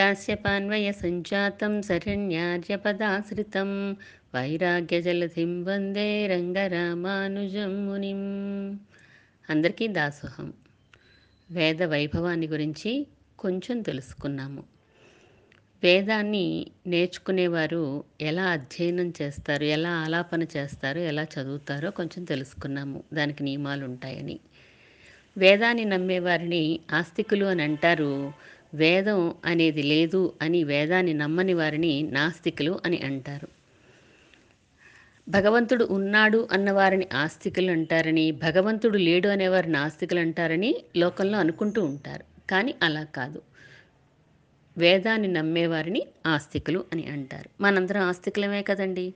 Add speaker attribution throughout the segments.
Speaker 1: కాశ్యపాన్వయ సంజాతం శరణ్యార్యపదాశ్రితం వైరాగ్య వైరాగ్యజలధిం వందే రంగరామానుజం మునిం అందరికీ దాసోహం. వేద వైభవాన్ని గురించి కొంచెం తెలుసుకున్నాము. వేదాన్ని నేర్చుకునేవారు ఎలా అధ్యయనం చేస్తారు ఎలా ఆలాపన చేస్తారు ఎలా చదువుతారో కొంచెం తెలుసుకున్నాము. దానికి నియమాలు ఉంటాయని వేదాన్ని నమ్మేవారిని ఆస్తికులు అని అంటారు వేదం అనేది లేదు అని వేదాన్ని నమ్మని వారిని నాస్తికులు అని అంటారు. భగవంతుడు ఉన్నాడు అన్నవారిని ఆస్తికులు అంటారని భగవంతుడు లేడు అనేవారు నాస్తికులు అంటారని లోకంలో అనుకుంటూ ఉంటారు. కానీ అలా కాదు. వేదాన్ని నమ్మేవారిని ఆస్తికులు అని అంటారు. మనందరం ఆస్తికులమే కదండి.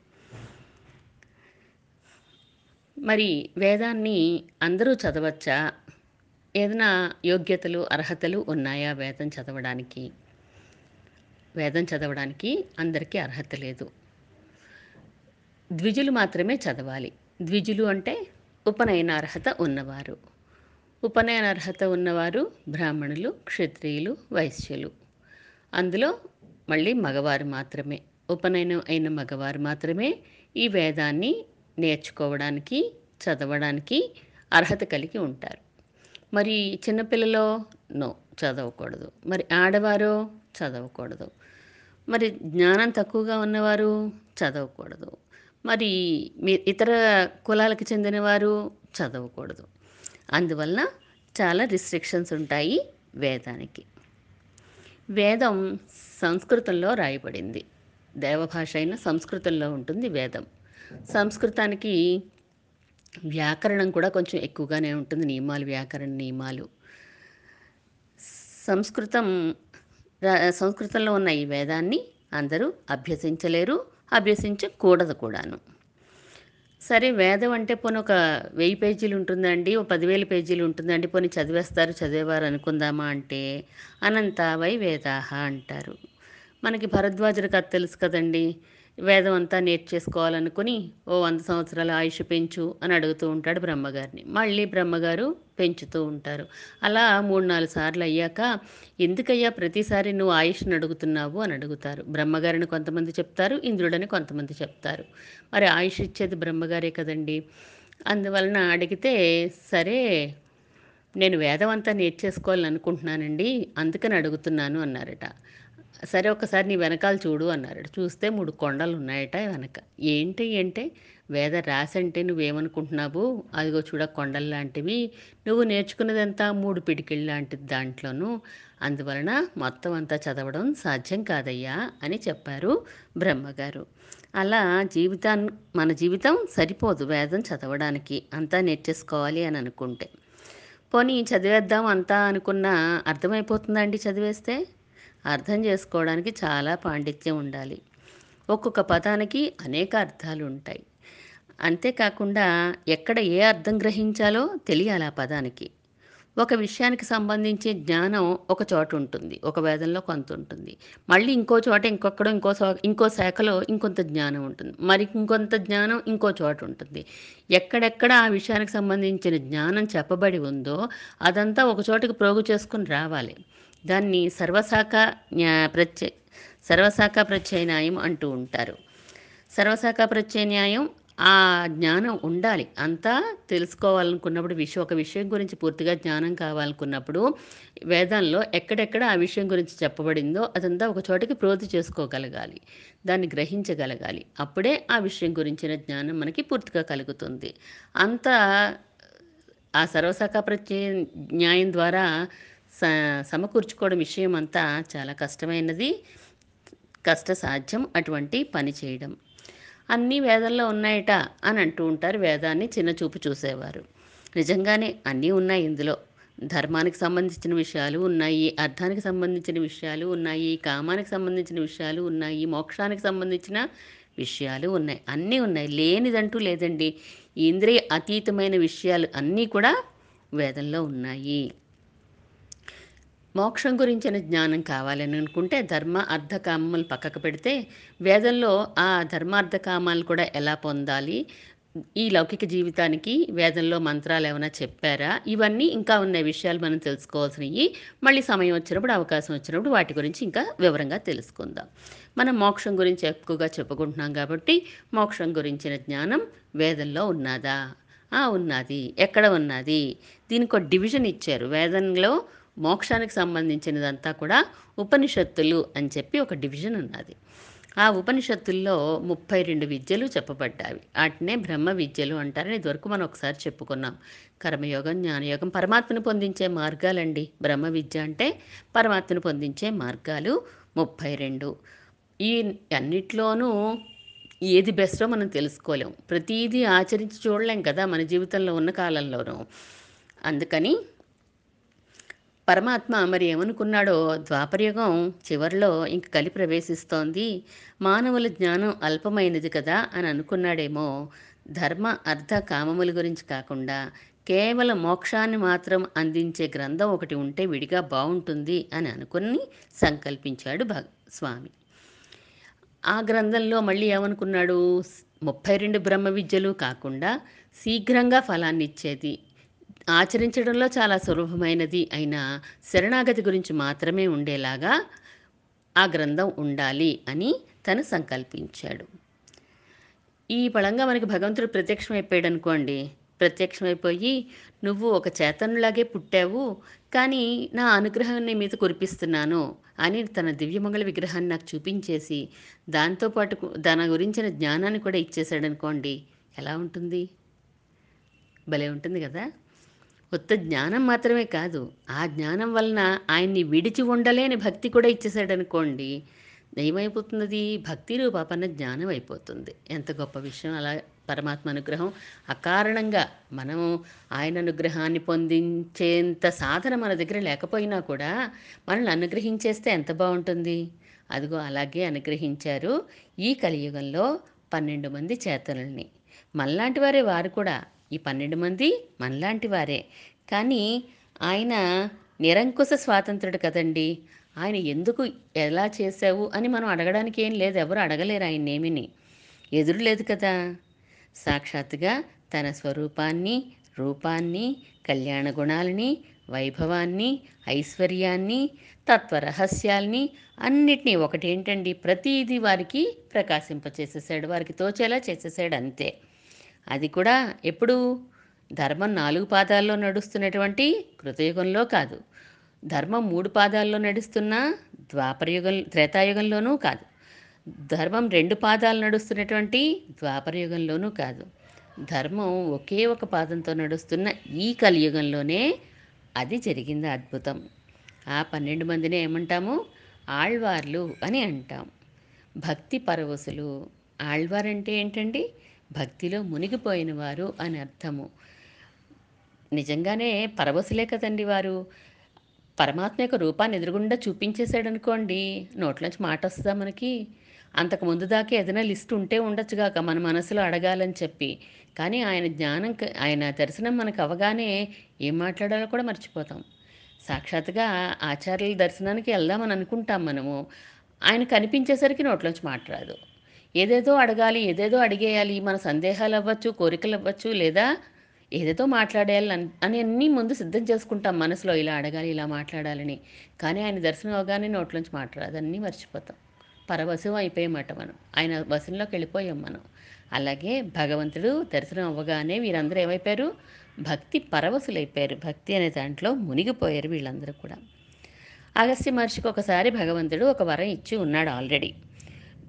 Speaker 1: మరి వేదాన్ని అందరూ చదవచ్చా? ఏదైనా యోగ్యతలు అర్హతలు ఉన్నాయా వేదం చదవడానికి? వేదం చదవడానికి అందరికీ అర్హత లేదు. ద్విజులు మాత్రమే చదవాలి. ద్విజులు అంటే ఉపనయన అర్హత ఉన్నవారు. ఉపనయన అర్హత ఉన్నవారు బ్రాహ్మణులు క్షత్రియులు వైశ్యులు. అందులో మళ్ళీ మగవారు మాత్రమే. ఉపనయనం అయిన మగవారు మాత్రమే ఈ వేదాన్ని నేర్చుకోవడానికి చదవడానికి అర్హత కలిగి ఉంటారు. మరి చిన్నపిల్లలో నో చదవకూడదు. మరి ఆడవారు చదవకూడదు. మరి జ్ఞానం తక్కువగా ఉన్నవారు చదవకూడదు. మరి మీ ఇతర కులాలకు చెందినవారు చదవకూడదు. అందువలన చాలా రిస్ట్రిక్షన్స్ ఉంటాయి వేదానికి. వేదం సంస్కృతంలో రాయబడింది. దేవభాష అయిన సంస్కృతంలో ఉంటుంది వేదం. సంస్కృతానికి వ్యాకరణం కూడా కొంచెం ఎక్కువగానే ఉంటుంది. నియమాలు వ్యాకరణ నియమాలు. సంస్కృతం సంస్కృతంలో ఉన్న ఈ వేదాన్ని అందరూ అభ్యసించలేరు అభ్యసించకూడదు కూడాను. సరే వేదం అంటే పోనీ ఒక వెయ్యి పేజీలు ఉంటుందండి ఓ పదివేల పేజీలు ఉంటుందండి పోనీ చదివేస్తారు చదివేవారు అనుకుందామా అంటే అనంత వై వేదాహ అంటారు. మనకి భరద్వాజుల కథ తెలుసు కదండి. వేదం అంతా నేర్చేసుకోవాలనుకుని ఓ వంద సంవత్సరాల ఆయుష్ పెంచు అని అడుగుతూ ఉంటాడు బ్రహ్మగారిని. మళ్ళీ బ్రహ్మగారు పెంచుతూ ఉంటారు. అలా మూడు నాలుగు సార్లు అయ్యాక ఎందుకయ్యా ప్రతిసారి నువ్వు ఆయుష్ని అడుగుతున్నావు అని అడుగుతారు. బ్రహ్మగారిని కొంతమంది చెప్తారు ఇంద్రుడని కొంతమంది చెప్తారు. మరి ఆయుష్ ఇచ్చేది బ్రహ్మగారే కదండి. అందువలన అడిగితే సరే నేను వేదం అంతా నేర్చేసుకోవాలని అనుకుంటున్నానండి అందుకని అడుగుతున్నాను అన్నారట. సరే ఒకసారి నీ వెనకాల చూడు అన్నారు. చూస్తే మూడు కొండలు ఉన్నాయట వెనక. ఏంటి అంటే వేద రాసి అంటే నువ్వేమనుకుంటున్నావు? అదిగో చూడ కొండలు లాంటివి. నువ్వు నేర్చుకున్నదంతా మూడు పిడికిళ్ళు లాంటిది దాంట్లోనూ. అందువలన మొత్తం అంతా చదవడం సాధ్యం కాదయ్యా అని చెప్పారు బ్రహ్మగారు. అలా జీవితాన్ని మన జీవితం సరిపోదు వేదం చదవడానికి. అంతా నేర్చేసుకోవాలి అని అనుకుంటే. పోనీ చదివేద్దాం అంతా అనుకున్నా అర్థమైపోతుందండి చదివేస్తే? అర్థం చేసుకోవడానికి చాలా పాండిత్యం ఉండాలి. ఒక్కొక్క పదానికి అనేక అర్థాలు ఉంటాయి అంతేకాకుండా ఎక్కడ ఏ అర్థం గ్రహించాలో తెలియాలి ఆ పదానికి. ఒక విషయానికి సంబంధించి జ్ఞానం ఒక చోట ఉంటుంది ఒక వేదంలో కొంత ఉంటుంది. మళ్ళీ ఇంకో చోట ఇంకొక్కడో ఇంకో ఇంకో శాఖలో ఇంకొంత జ్ఞానం ఉంటుంది. మరి ఇంకొంత జ్ఞానం ఇంకో చోట ఉంటుంది. ఎక్కడెక్కడ ఆ విషయానికి సంబంధించిన జ్ఞానం చెప్పబడి ఉందో అదంతా ఒక చోటకి ప్రోగు చేసుకుని రావాలి. దాన్ని సర్వశాఖ ప్రత్యయ సర్వశాఖ ప్రత్యయ న్యాయం అంటూ ఉంటారు. సర్వశాఖ ప్రత్యయ న్యాయం ఆ జ్ఞానం ఉండాలి. అంతా తెలుసుకోవాలనుకున్నప్పుడు విషయం ఒక విషయం గురించి పూర్తిగా జ్ఞానం కావాలనుకున్నప్పుడు వేదంలో ఎక్కడెక్కడ ఆ విషయం గురించి చెప్పబడిందో అదంతా ఒక చోటకి ప్రోతి చేసుకోగలగాలి. దాన్ని గ్రహించగలగాలి. అప్పుడే ఆ విషయం గురించిన జ్ఞానం మనకి పూర్తిగా కలుగుతుంది. అంత ఆ సర్వశాఖ ప్రత్యయ న్యాయం ద్వారా స సమకూర్చుకోవడం విషయం అంతా చాలా కష్టమైనది. కష్ట సాధ్యం అటువంటి పని చేయడం. అన్నీ వేదంలో ఉన్నాయట అని అంటూ ఉంటారు. వేదాన్ని చిన్న చూపు చూసేవారు. నిజంగానే అన్నీ ఉన్నాయి ఇందులో. ధర్మానికి సంబంధించిన విషయాలు ఉన్నాయి. అర్థానికి సంబంధించిన విషయాలు ఉన్నాయి. కామానికి సంబంధించిన విషయాలు ఉన్నాయి. మోక్షానికి సంబంధించిన విషయాలు ఉన్నాయి. అన్నీ ఉన్నాయి. లేనిదంటూ లేదండి. ఇంద్రియ అతీతమైన విషయాలు అన్నీ కూడా వేదంలో ఉన్నాయి. మోక్షం గురించిన జ్ఞానం కావాలని అనుకుంటే ధర్మ అర్ధకామములు పక్కకు పెడితే వేదంలో ఆ ధర్మార్థకామాలు కూడా ఎలా పొందాలి? ఈ లౌకిక జీవితానికి వేదంలో మంత్రాలు ఏమైనా చెప్పారా? ఇవన్నీ ఇంకా ఉన్న విషయాలు మనం తెలుసుకోవాల్సినవి. మళ్ళీ సమయం వచ్చినప్పుడు అవకాశం వచ్చినప్పుడు వాటి గురించి ఇంకా వివరంగా తెలుసుకుందాం. మనం మోక్షం గురించి ఎక్కువగా చెప్పుకుంటున్నాం కాబట్టి మోక్షం గురించిన జ్ఞానం వేదంలో ఉన్నదా? ఉన్నది. ఎక్కడ ఉన్నది? దీనికి ఒక డివిజన్ ఇచ్చారు. వేదంలో మోక్షానికి సంబంధించినదంతా కూడా ఉపనిషత్తులు అని చెప్పి ఒక డివిజన్ ఉన్నది. ఆ ఉపనిషత్తుల్లో ముప్పై రెండు విద్యలు చెప్పబడ్డాయి. వాటినే బ్రహ్మ విద్యలు అంటారని ఇదివరకు మనం ఒకసారి చెప్పుకున్నాం. కర్మయోగం జ్ఞానయోగం పరమాత్మను పొందించే మార్గాలండి. బ్రహ్మ విద్య అంటే పరమాత్మను పొందించే మార్గాలు ముప్పై రెండు. ఈ అన్నిట్లోనూ ఏది బెస్టో మనం తెలుసుకోలేం. ప్రతిదీ ఆచరించి చూడలేం కదా మన జీవితంలో ఉన్న కాలంలోనూ. అందుకని పరమాత్మ మరి ఏమనుకున్నాడో ద్వాపరయుగం చివరిలో ఇంక కలి ప్రవేశిస్తోంది. మానవుల జ్ఞానం అల్పమైనది కదా అని అనుకున్నాడేమో. ధర్మ అర్థ కామముల గురించి కాకుండా కేవలం మోక్షాన్ని మాత్రం అందించే గ్రంథం ఒకటి ఉంటే విడిగా బాగుంటుంది అని అనుకుని సంకల్పించాడు భగ స్వామి. ఆ గ్రంథంలో మళ్ళీ ఏమనుకున్నాడు? ముప్పై రెండు బ్రహ్మ విద్యలు కాకుండా శీఘ్రంగా ఫలాన్ని ఇచ్చేది ఆచరించడంలో చాలా సులభమైనది అయిన శరణాగతి గురించి మాత్రమే ఉండేలాగా ఆ గ్రంథం ఉండాలి అని తను సంకల్పించాడు. ఈ పళంగా మనకి భగవంతుడు ప్రత్యక్షమైపోయాడు అనుకోండి. ప్రత్యక్షమైపోయి నువ్వు ఒక చేతనులాగే పుట్టావు కానీ నా అనుగ్రహాన్ని మీద కురిపిస్తున్నాను అని తన దివ్యమంగళ విగ్రహాన్ని నాకు చూపించేసి దాంతోపాటు దాని గురించిన జ్ఞానాన్ని కూడా ఇచ్చేసాడు అనుకోండి. ఎలా ఉంటుంది? భలే ఉంటుంది కదా! కొత్త జ్ఞానం మాత్రమే కాదు ఆ జ్ఞానం వలన ఆయన్ని విడిచి ఉండలేని భక్తి కూడా ఇచ్చేసాడనుకోండి ఏమైపోతున్నది? భక్తి రూపాపన్న జ్ఞానం అయిపోతుంది. ఎంత గొప్ప విషయం అలా పరమాత్మ అనుగ్రహం. అకారణంగా మనం ఆయన అనుగ్రహాన్ని పొందించేంత సాధన మన దగ్గర లేకపోయినా కూడా మనల్ని అనుగ్రహించేస్తే ఎంత బాగుంటుంది? అదిగో అలాగే అనుగ్రహించారు ఈ కలియుగంలో పన్నెండు మంది చేతనల్ని మనలాంటి వారే వారు కూడా ఈ పన్నెండు మంది మనలాంటి వారే. కానీ ఆయన నిరంకుశ స్వాతంత్రుడు కదండి. ఆయన ఎందుకు ఎలా చేశావు అని మనం అడగడానికి ఏం లేదు. ఎవరు అడగలేరు ఆయన ఏమిని ఎదురు లేదు కదా. సాక్షాత్తుగా తన స్వరూపాన్ని రూపాన్ని కళ్యాణ గుణాలని వైభవాన్ని ఐశ్వర్యాన్ని తత్వరహస్యాల్ని అన్నిటినీ ఒకటేంటండి ప్రతిదీ వారికి ప్రకాశింపచేసేసాడు వారికి తోచేలా చేసేసాడు అంతే. అది కూడా ఎప్పుడు ధర్మం నాలుగు పాదాల్లో నడుస్తున్నటువంటి కృతయుగంలో కాదు. ధర్మం మూడు పాదాల్లో నడుస్తున్న ద్వాపరయుగం త్రేతాయుగంలోనూ కాదు. ధర్మం రెండు పాదాలు నడుస్తున్నటువంటి ద్వాపరయుగంలోనూ కాదు. ధర్మం ఒకే ఒక పాదంతో నడుస్తున్న ఈ కలియుగంలోనే అది జరిగింది అద్భుతం. ఆ పన్నెండు మందిని ఏమంటాము? ఆళ్వార్లు అని అంటాం. భక్తి పరవశులు. ఆళ్వార్ అంటే ఏంటండి? భక్తిలో మునిగిపోయిన వారు అని అర్థము. నిజంగానే పరవశులే కదండి వారు. పరమాత్మ యొక్క రూపాన్ని ఎదురుగుండా చూపించేశాడు అనుకోండి నోట్లోంచి మాట వస్తుందా మనకి? అంతకు ముందు దాకా ఏదైనా లిస్ట్ ఉంటే ఉండొచ్చుగాక మన మనసులో అడగాలని చెప్పి. కానీ ఆయన జ్ఞానం ఆయన దర్శనం మనకు అవగానే ఏం మాట్లాడాలో కూడా మర్చిపోతాం. సాక్షాత్తుగా ఆచార్యుల దర్శనానికి వెళ్దామని అనుకుంటాం మనము. ఆయన కనిపించేసరికి నోట్లోంచి మాట్లాడదు ఏదేదో అడగాలి ఏదేదో అడిగేయాలి మన సందేహాలు అవ్వచ్చు కోరికలు అవ్వచ్చు లేదా ఏదేదో మాట్లాడేయాలి అని అని అన్నీ ముందు సిద్ధం చేసుకుంటాం మనసులో. ఇలా అడగాలి ఇలా మాట్లాడాలని. కానీ ఆయన దర్శనం అవగానే నోట్లోంచి మాట్లాడదు అన్నీ మర్చిపోతాం. పరవశం అయిపోయామట మనం. ఆయన వశంలోకి వెళ్ళిపోయాం మనం. అలాగే భగవంతుడు దర్శనం అవ్వగానే వీరందరూ ఏమైపోయారు? భక్తి పరవశులైపోయారు. భక్తి అనే దాంట్లో మునిగిపోయారు వీళ్ళందరూ కూడా. అగస్త్య మహర్షికి ఒకసారి భగవంతుడు ఒక వరం ఇచ్చి ఉన్నాడు ఆల్రెడీ.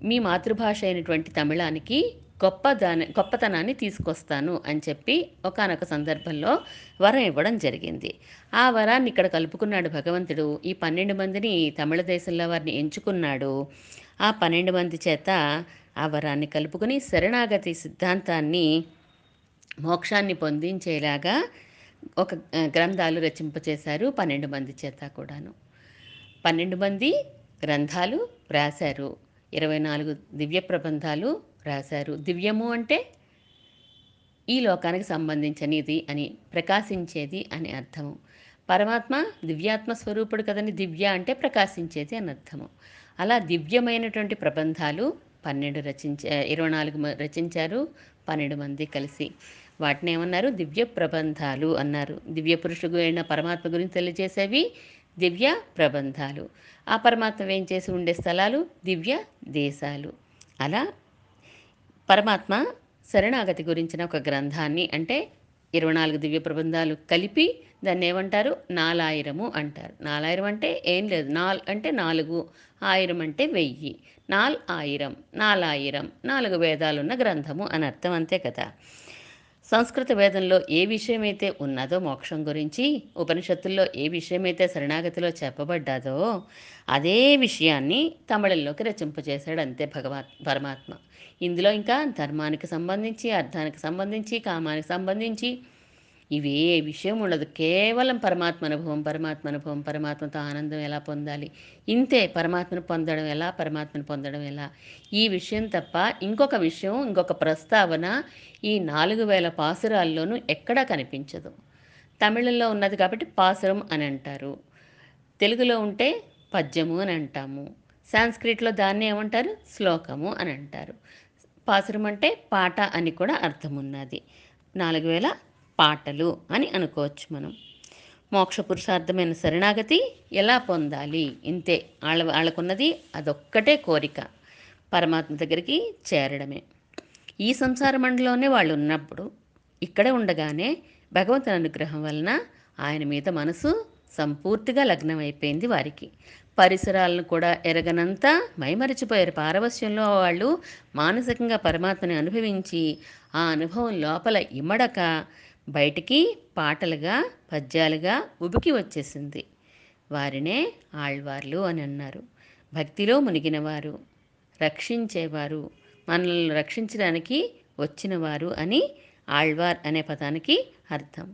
Speaker 1: మీ మాతృభాష అయినటువంటి తమిళానికి గొప్ప దాని గొప్పతనాన్ని తీసుకొస్తాను అని చెప్పి ఒకానొక సందర్భంలో వరం ఇవ్వడం జరిగింది. ఆ వరాన్ని ఇక్కడ కలుపుకున్నాడు భగవంతుడు. ఈ పన్నెండు మందిని తమిళ దేశంలో వారిని ఎంచుకున్నాడు. ఆ పన్నెండు మంది చేత ఆ వరాన్ని కలుపుకుని శరణాగతి సిద్ధాంతాన్ని మోక్షాన్ని పొందించేలాగా ఒక గ్రంథాలు రచింపచేశారు పన్నెండు మంది చేత కూడాను. పన్నెండు మంది గ్రంథాలు రాశారు. ఇరవై నాలుగు దివ్య ప్రబంధాలు రాశారు. దివ్యము అంటే ఈ లోకానికి సంబంధించనిది అని ప్రకాశించేది అని అర్థము. పరమాత్మ దివ్యాత్మ స్వరూపుడు కదని దివ్య అంటే ప్రకాశించేది అని అర్థము. అలా దివ్యమైనటువంటి ప్రబంధాలు పన్నెండు రచించ ఇరవై నాలుగు మ- రచించారు పన్నెండు మంది కలిసి. వాటిని ఏమన్నారు? దివ్య ప్రబంధాలు అన్నారు. దివ్య పురుషుడు అయిన పరమాత్మ గురించి తెలియజేసేవి దివ్య ప్రబంధాలు. ఆ పరమాత్మ ఏం చేసి ఉండే స్థలాలు? దివ్య దేశాలు. అలా పరమాత్మ శరణాగతి గురించిన ఒక గ్రంథాన్ని అంటే ఇరవై నాలుగు దివ్య ప్రబంధాలు కలిపి దాన్ని ఏమంటారు? నాలాయిరము అంటారు. నాలాయిరం అంటే ఏం లేదు. నాల్ అంటే నాలుగు ఆయిరం అంటే వెయ్యి. నాల్ ఆయిరం నాలాయిరం నాలుగు వేదాలున్న గ్రంథము అని అర్థం అంతే కదా. సంస్కృత వేదంలో ఏ విషయమైతే ఉన్నదో మోక్షం గురించి ఉపనిషత్తుల్లో ఏ విషయమైతే శరణాగతిలో చెప్పబడ్డాదో అదే విషయాన్ని తమిళంలోకి రచింపజేశాడు అంతే భగవా పరమాత్మ. ఇందులో ఇంకా ధర్మానికి సంబంధించి అర్థానికి సంబంధించి కామానికి సంబంధించి ఇవి ఏ విషయం ఉండదు. కేవలం పరమాత్మ అనుభవం పరమాత్మ అనుభవం పరమాత్మతో ఆనందం ఎలా పొందాలి? ఇంతే. పరమాత్మను పొందడం ఎలా? పరమాత్మను పొందడం ఎలా? ఈ విషయం తప్ప ఇంకొక విషయం ఇంకొక ప్రస్తావన ఈ నాలుగు వేల పాసురాల్లోనూ ఎక్కడా కనిపించదు. తమిళంలో ఉన్నది కాబట్టి పాసురం అని అంటారు. తెలుగులో ఉంటే పద్యము అని అంటాము. సాంస్క్రిట్లో దాన్ని ఏమంటారు? శ్లోకము అని అంటారు. పాసురం అంటే పాట అని కూడా అర్థం ఉన్నది నాలుగు వేల పాటలు అని అనుకోవచ్చు మనం. మోక్ష పురుషార్థమైన శరణాగతి ఎలా పొందాలి? ఇంతే. వాళ్ళ వాళ్ళకున్నది అదొక్కటే కోరిక. పరమాత్మ దగ్గరికి చేరడమే. ఈ సంసార మండలంలోనే వాళ్ళు ఉన్నప్పుడు ఇక్కడే ఉండగానే భగవంతుని అనుగ్రహం వలన ఆయన మీద మనసు సంపూర్తిగా లగ్నం అయిపోయింది వారికి. పరిసరాలను కూడా ఎరగనంత మైమరిచిపోయారు. పారవశ్యంలో వాళ్ళు మానసికంగా పరమాత్మని అనుభవించి ఆ అనుభవం లోపల ఇమ్మడక బయటికి పాటలుగా పద్యాలుగా ఉబికి వచ్చేసింది. వారినే ఆళ్వార్లు అని అన్నారు. భక్తిలో మునిగినవారు రక్షించేవారు మనల్ని రక్షించడానికి వచ్చినవారు అని ఆళ్వార్ అనే పదానికి అర్థం.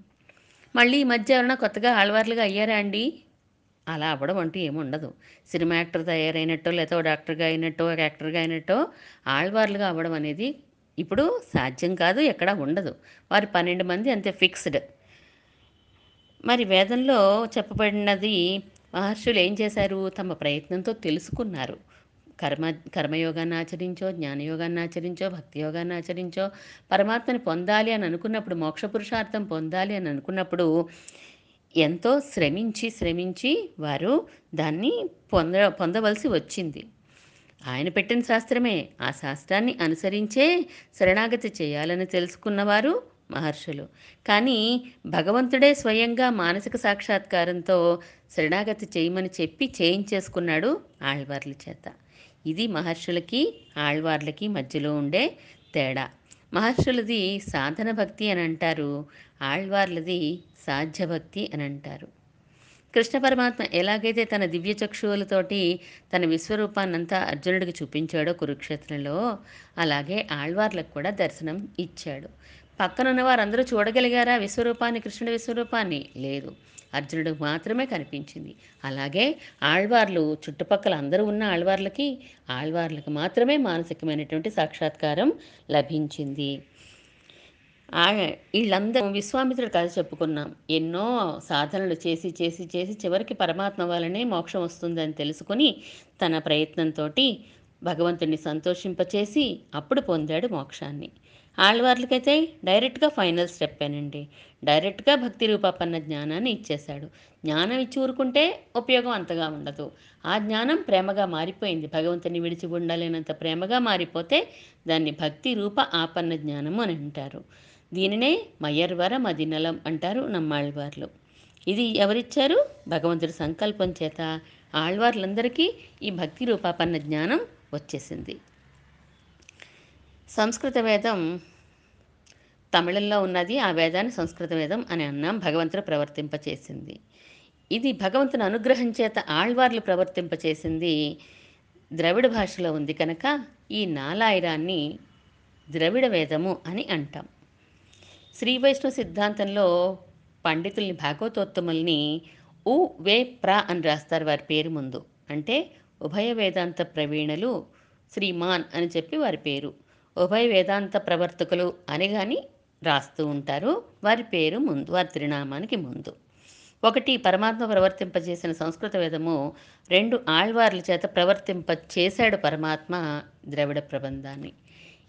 Speaker 1: మళ్ళీ ఈ మధ్య ఎవరైనా కొత్తగా ఆళ్వార్లుగా అయ్యారా అండి? అలా అవ్వడం అంటూ ఏముండదు సినిమా యాక్టర్ తయారైనట్టో లేదో డాక్టర్గా అయినట్టో యాక్టర్గా అయినట్టో ఆళ్వార్లుగా అవ్వడం అనేది ఇప్పుడు సాధ్యం కాదు ఎక్కడా ఉండదు. వారు పన్నెండు మంది అంతే ఫిక్స్డ్. మరి వేదంలో చెప్పబడినది మహర్షులు ఏం చేశారు? తమ ప్రయత్నంతో తెలుసుకున్నారు. కర్మ కర్మయోగాన్ని ఆచరించో జ్ఞానయోగాన్ని ఆచరించో భక్తి యోగాన్ని ఆచరించో పరమాత్మని పొందాలి అని అనుకున్నప్పుడు మోక్ష పురుషార్థం పొందాలి అని అనుకున్నప్పుడు ఎంతో శ్రమించి శ్రమించి వారు దాన్ని పొంద పొందవలసి వచ్చింది. ఆయన పెట్టిన శాస్త్రమే. ఆ శాస్త్రాన్ని అనుసరించే శరణాగతి చేయాలని తెలుసుకున్నవారు మహర్షులు. కానీ భగవంతుడే స్వయంగా మానసిక సాక్షాత్కారంతో శరణాగతి చేయమని చెప్పి చేయించేసుకున్నాడు ఆళ్వార్ల చేత. ఇది మహర్షులకి ఆళ్వార్లకి మధ్యలో ఉండే తేడా. మహర్షులది సాధన భక్తి అని అంటారు ఆళ్వార్లది సాధ్య భక్తి అని అంటారు. కృష్ణ పరమాత్మ ఎలాగైతే తన దివ్య చక్షువులతోటి తన విశ్వరూపాన్నంతా అర్జునుడికి చూపించాడో కురుక్షేత్రంలో అలాగే ఆళ్వార్లకు కూడా దర్శనం ఇచ్చాడు. పక్కనున్న వారందరూ చూడగలిగారా విశ్వరూపాన్ని కృష్ణుడి విశ్వరూపాన్ని? లేదు. అర్జునుడికి మాత్రమే కనిపించింది. అలాగే ఆళ్వార్లు చుట్టుపక్కల అందరూ ఉన్న ఆళ్వార్లకి ఆళ్వార్లకు మాత్రమే మానసికమైనటువంటి సాక్షాత్కారం లభించింది. వీళ్ళందరూ విశ్వామిత్రుడు కథ చెప్పుకున్నాం. ఎన్నో సాధనలు చేసి చేసి చేసి చివరికి పరమాత్మ వల్లనే మోక్షం వస్తుందని తెలుసుకొని తన ప్రయత్నంతో భగవంతుడిని సంతోషింపచేసి అప్పుడు పొందాడు మోక్షాన్ని. ఆళ్వార్లకైతే డైరెక్ట్గా ఫైనల్ స్టెప్ ఏనండి డైరెక్ట్గా భక్తి రూపాపన్న జ్ఞానాన్ని ఇచ్చేశాడు. జ్ఞానం ఇచ్చి ఊరుకుంటే ఉపయోగం అంతగా ఉండదు. ఆ జ్ఞానం ప్రేమగా మారిపోయింది. భగవంతుని విడిచి ఉండలేనంత ప్రేమగా మారిపోతే దాన్ని భక్తి రూప ఆపన్న జ్ఞానము అని అంటారు. దీనినే మయర్వర మదినలం అంటారు నమ్మాళ్వార్లు. ఇది ఎవరిచ్చారు? భగవంతుడి సంకల్పం చేత ఆళ్వార్లందరికీ ఈ భక్తి రూపాపన్న జ్ఞానం వచ్చేసింది. సంస్కృత వేదం తమిళంలో ఉన్నది. ఆ వేదాన్ని సంస్కృత వేదం అని అన్నాం. భగవంతుడు ప్రవర్తింపచేసింది. ఇది భగవంతుని అనుగ్రహం చేత ఆళ్వార్లు ప్రవర్తింపచేసింది ద్రవిడ భాషలో ఉంది కనుక ఈ నాలాయిరాన్ని ద్రవిడ వేదము అని అంటాం. శ్రీ వైష్ణవ సిద్ధాంతంలో పండితుల్ని భాగవతోత్తముల్ని ఉ వే ప్ర అని రాస్తారు వారి పేరు ముందు. అంటే ఉభయ వేదాంత ప్రవీణులు శ్రీమాన్ అని చెప్పి వారి పేరు. ఉభయ వేదాంత ప్రవర్తకులు అని కానీ రాస్తూ ఉంటారు వారి పేరు ముందు వారి త్రినామానికి ముందు. ఒకటి పరమాత్మ ప్రవర్తింపజేసిన సంస్కృత వేదము రెండు ఆళ్వార్ల చేత ప్రవర్తింప చేశాడు పరమాత్మ ద్రవిడ ప్రబంధాన్ని.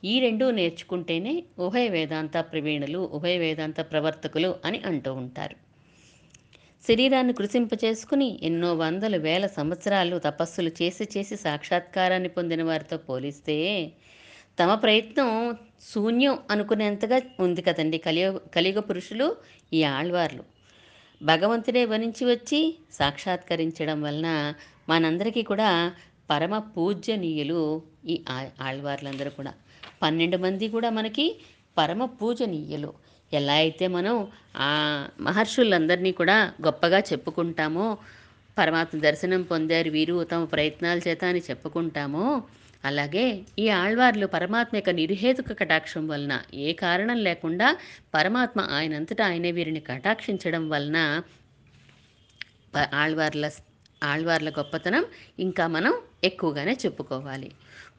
Speaker 1: ఈ రెండు నేర్చుకుంటేనే ఉభయ వేదాంత ప్రవీణులు ఉభయ వేదాంత ప్రవర్తకులు అని అంటూ ఉంటారు. శరీరాన్ని కృషింపచేసుకుని ఎన్నో వందల వేల సంవత్సరాలు తపస్సులు చేసి చేసి సాక్షాత్కారాన్ని పొందిన వారితో పోలిస్తే తమ ప్రయత్నం శూన్యం అనుకునేంతగా ఉంది కదండి కలియుగ కలియుగ పురుషులు ఈ ఆళ్వార్లు. భగవంతుడే వరించి వచ్చి సాక్షాత్కరించడం వలన మనందరికీ కూడా పరమ పూజనీయులు ఈ ఆ- ఆళ్వార్లందరూ కూడా. పన్నెండు మంది కూడా మనకి పరమ పూజనీయులు. ఎలా అయితే మనం ఆ మహర్షులందరినీ కూడా గొప్పగా చెప్పుకుంటామో పరమాత్మ దర్శనం పొందారు వీరు తమ ప్రయత్నాల చేత అని చెప్పుకుంటామో అలాగే ఈ ఆళ్వార్లు పరమాత్మ యొక్క నిర్హేతుక కటాక్షం వలన ఏ కారణం లేకుండా పరమాత్మ ఆయనంతటా ఆయనే వీరిని కటాక్షించడం వలన ఆళ్వార్ల ఆళ్వార్ల గొప్పతనం ఇంకా మనం ఎక్కువగానే చెప్పుకోవాలి.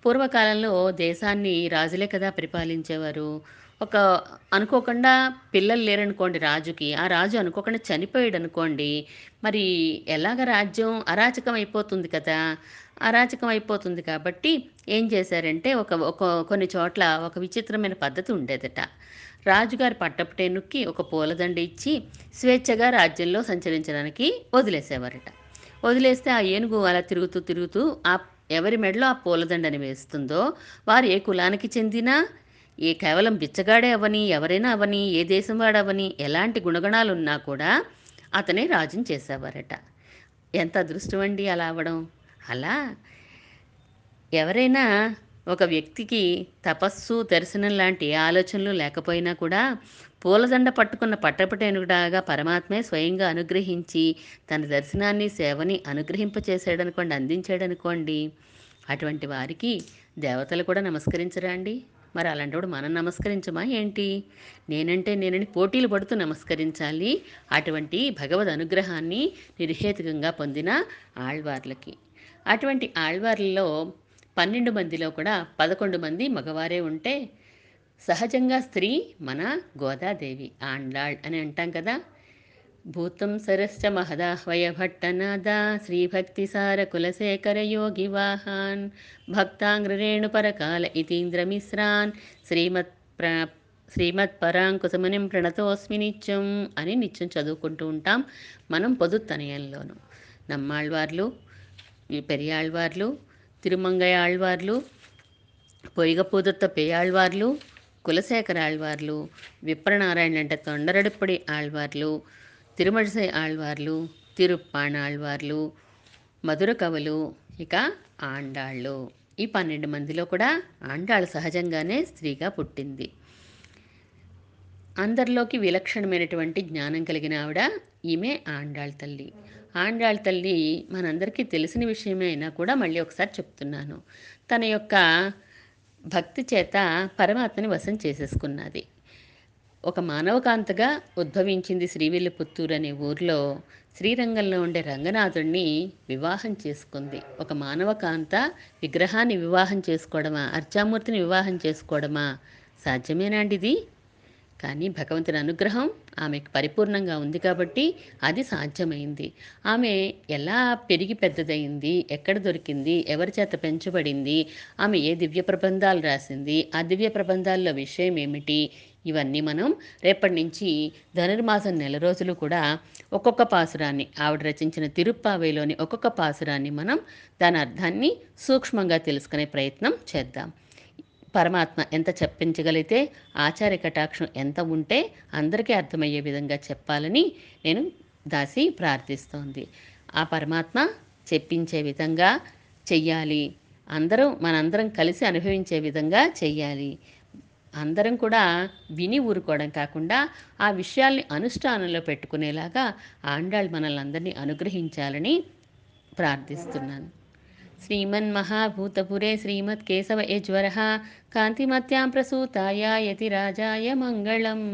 Speaker 1: పూర్వకాలంలో దేశాన్ని రాజులే కదా పరిపాలించేవారు. ఒక అనుకోకుండా పిల్లలు లేరనుకోండి రాజుకి ఆ రాజు అనుకోకుండా చనిపోయాడు అనుకోండి మరి ఎలాగ రాజ్యం అరాచకం అయిపోతుంది కదా? అరాచకం అయిపోతుంది కాబట్టి ఏం చేశారంటే ఒక ఒక కొన్ని చోట్ల ఒక విచిత్రమైన పద్ధతి ఉండేదట. రాజుగారి పట్టపుటేనుక్కి ఒక పూలదండ ఇచ్చి స్వేచ్ఛగా రాజ్యంలో సంచరించడానికి వదిలేసేవారట. వదిలేస్తే ఆ ఏనుగు అలా తిరుగుతూ తిరుగుతూ ఆ ఎవరి మెడలో ఆ పూలదండని వేస్తుందో వారు ఏ కులానికి చెందినా ఏ కేవలం బిచ్చగాడే అవని ఎవరైనా అవని ఏ దేశం వాడవని ఎలాంటి గుణగణాలు ఉన్నా కూడా అతనే రాజుని చేసేవారట. ఎంత అదృష్టం అండి అలా అవ్వడం అలా ఎవరైనా ఒక వ్యక్తికి తపస్సు దర్శనం లాంటి ఆలోచనలు లేకపోయినా కూడా పూలదండ పట్టుకున్న పట్టపటేనుగుడాగా పరమాత్మే స్వయంగా అనుగ్రహించి తన దర్శనాన్ని సేవని అనుగ్రహింపచేసాడనుకోండి అందించాడనుకోండి అటువంటి వారికి దేవతలు కూడా నమస్కరించరా అండి మరి అలాంటప్పుడు మనం నమస్కరించమా ఏంటి? నేనంటే నేనని పోటీలు పడుతూ నమస్కరించాలి అటువంటి భగవద్ అనుగ్రహాన్ని నిర్హేతుకంగా పొందిన ఆళ్వార్లకి. అటువంటి ఆళ్వార్లలో పన్నెండు మందిలో కూడా పదకొండు మంది మగవారే ఉంటే సహజంగా స్త్రీ మన గోదాదేవి ఆండాళ్ అని అంటాం కదా. భూతం సరశ్చ మహదాహ్వయ భట్టనాద శ్రీభక్తిసార కులశేఖర యోగి వాహాన్ భక్తాంగ్రేణు పరకాల ఇతీంద్రమిశ్రాన్ శ్రీమత్ ప్ర శ్రీమత్ పరాంకుశమునిం ప్రణతోస్మి నిత్యం అని నిత్యం చదువుకుంటూ ఉంటాం మనం పొదుతనయంలోను నమ్మాళ్వార్లు పెరియాళ్వార్లు తిరుమంగయాళ్వార్లు పొయ్యిగపూదత్త పేయాళ్వార్లు కులశేఖర ఆళ్వార్లు విప్రనారాయణ అంటే తొండరడిప్పడి ఆళ్వార్లు తిరుమడిసై ఆళ్వార్లు తిరుప్పాణ ఆళ్వార్లు మధుర కవులు ఇక ఆండాళ్ళు. ఈ పన్నెండు మందిలో కూడా ఆండాళ్ళు సహజంగానే స్త్రీగా పుట్టింది. అందరిలోకి విలక్షణమైనటువంటి జ్ఞానం కలిగిన ఆవిడ ఈమె ఆండాళ్ తల్లి. ఆండాళ్ తల్లి మనందరికీ తెలిసిన విషయమే అయినా కూడా మళ్ళీ ఒకసారి చెప్తున్నాను. తన యొక్క భక్తి చేత పరమాత్మని వశం చేసేసుకున్నది. ఒక మానవకాంతగా ఉద్భవించింది శ్రీవిల్లిపుత్తూరు అనే ఊర్లో శ్రీరంగంలో ఉండే రంగనాథుడిని వివాహం చేసుకుంది. ఒక మానవకాంత విగ్రహాన్ని వివాహం చేసుకోవడమా అర్చామూర్తిని వివాహం చేసుకోవడమా సాధ్యమేనా అండి ఇది? కానీ భగవంతుని అనుగ్రహం ఆమెకు పరిపూర్ణంగా ఉంది కాబట్టి అది సాధ్యమైంది. ఆమె ఎలా పెరిగి పెద్దదైంది ఎక్కడ దొరికింది ఎవరి చేత పెంచబడింది ఆమె ఏ దివ్య ప్రబంధాలు రాసింది ఆ దివ్య ప్రబంధాల్లో విషయం ఏమిటి ఇవన్నీ మనం రేపటి నుంచి ధనుర్మాసం నెల రోజులు కూడా ఒక్కొక్క పాసురాన్ని ఆవిడ రచించిన తిరుప్పావేలోని ఒక్కొక్క పాసురాన్ని మనం దాని అర్థాన్ని సూక్ష్మంగా తెలుసుకునే ప్రయత్నం చేద్దాం. పరమాత్మ ఎంత చెప్పించగలిగితే ఆచార్య కటాక్షం ఎంత ఉంటే అందరికీ అర్థమయ్యే విధంగా చెప్పాలని నేను దాసి ప్రార్థిస్తోంది. ఆ పరమాత్మ చెప్పించే విధంగా చెయ్యాలి. అందరం మనందరం కలిసి అనుభవించే విధంగా చెయ్యాలి. అందరం కూడా విని ఊరుకోవడం కాకుండా ఆ విషయాల్ని అనుష్ఠానంలో పెట్టుకునేలాగా ఆండాళ్ళు మనల్ని అందరినీ అనుగ్రహించాలని ప్రార్థిస్తున్నాను. श्रीमन्महाभूतपुरे श्रीमत्केशव यज्वरः कान्तिमत्यां प्रसूताय यतिराजाय मङ्गलम्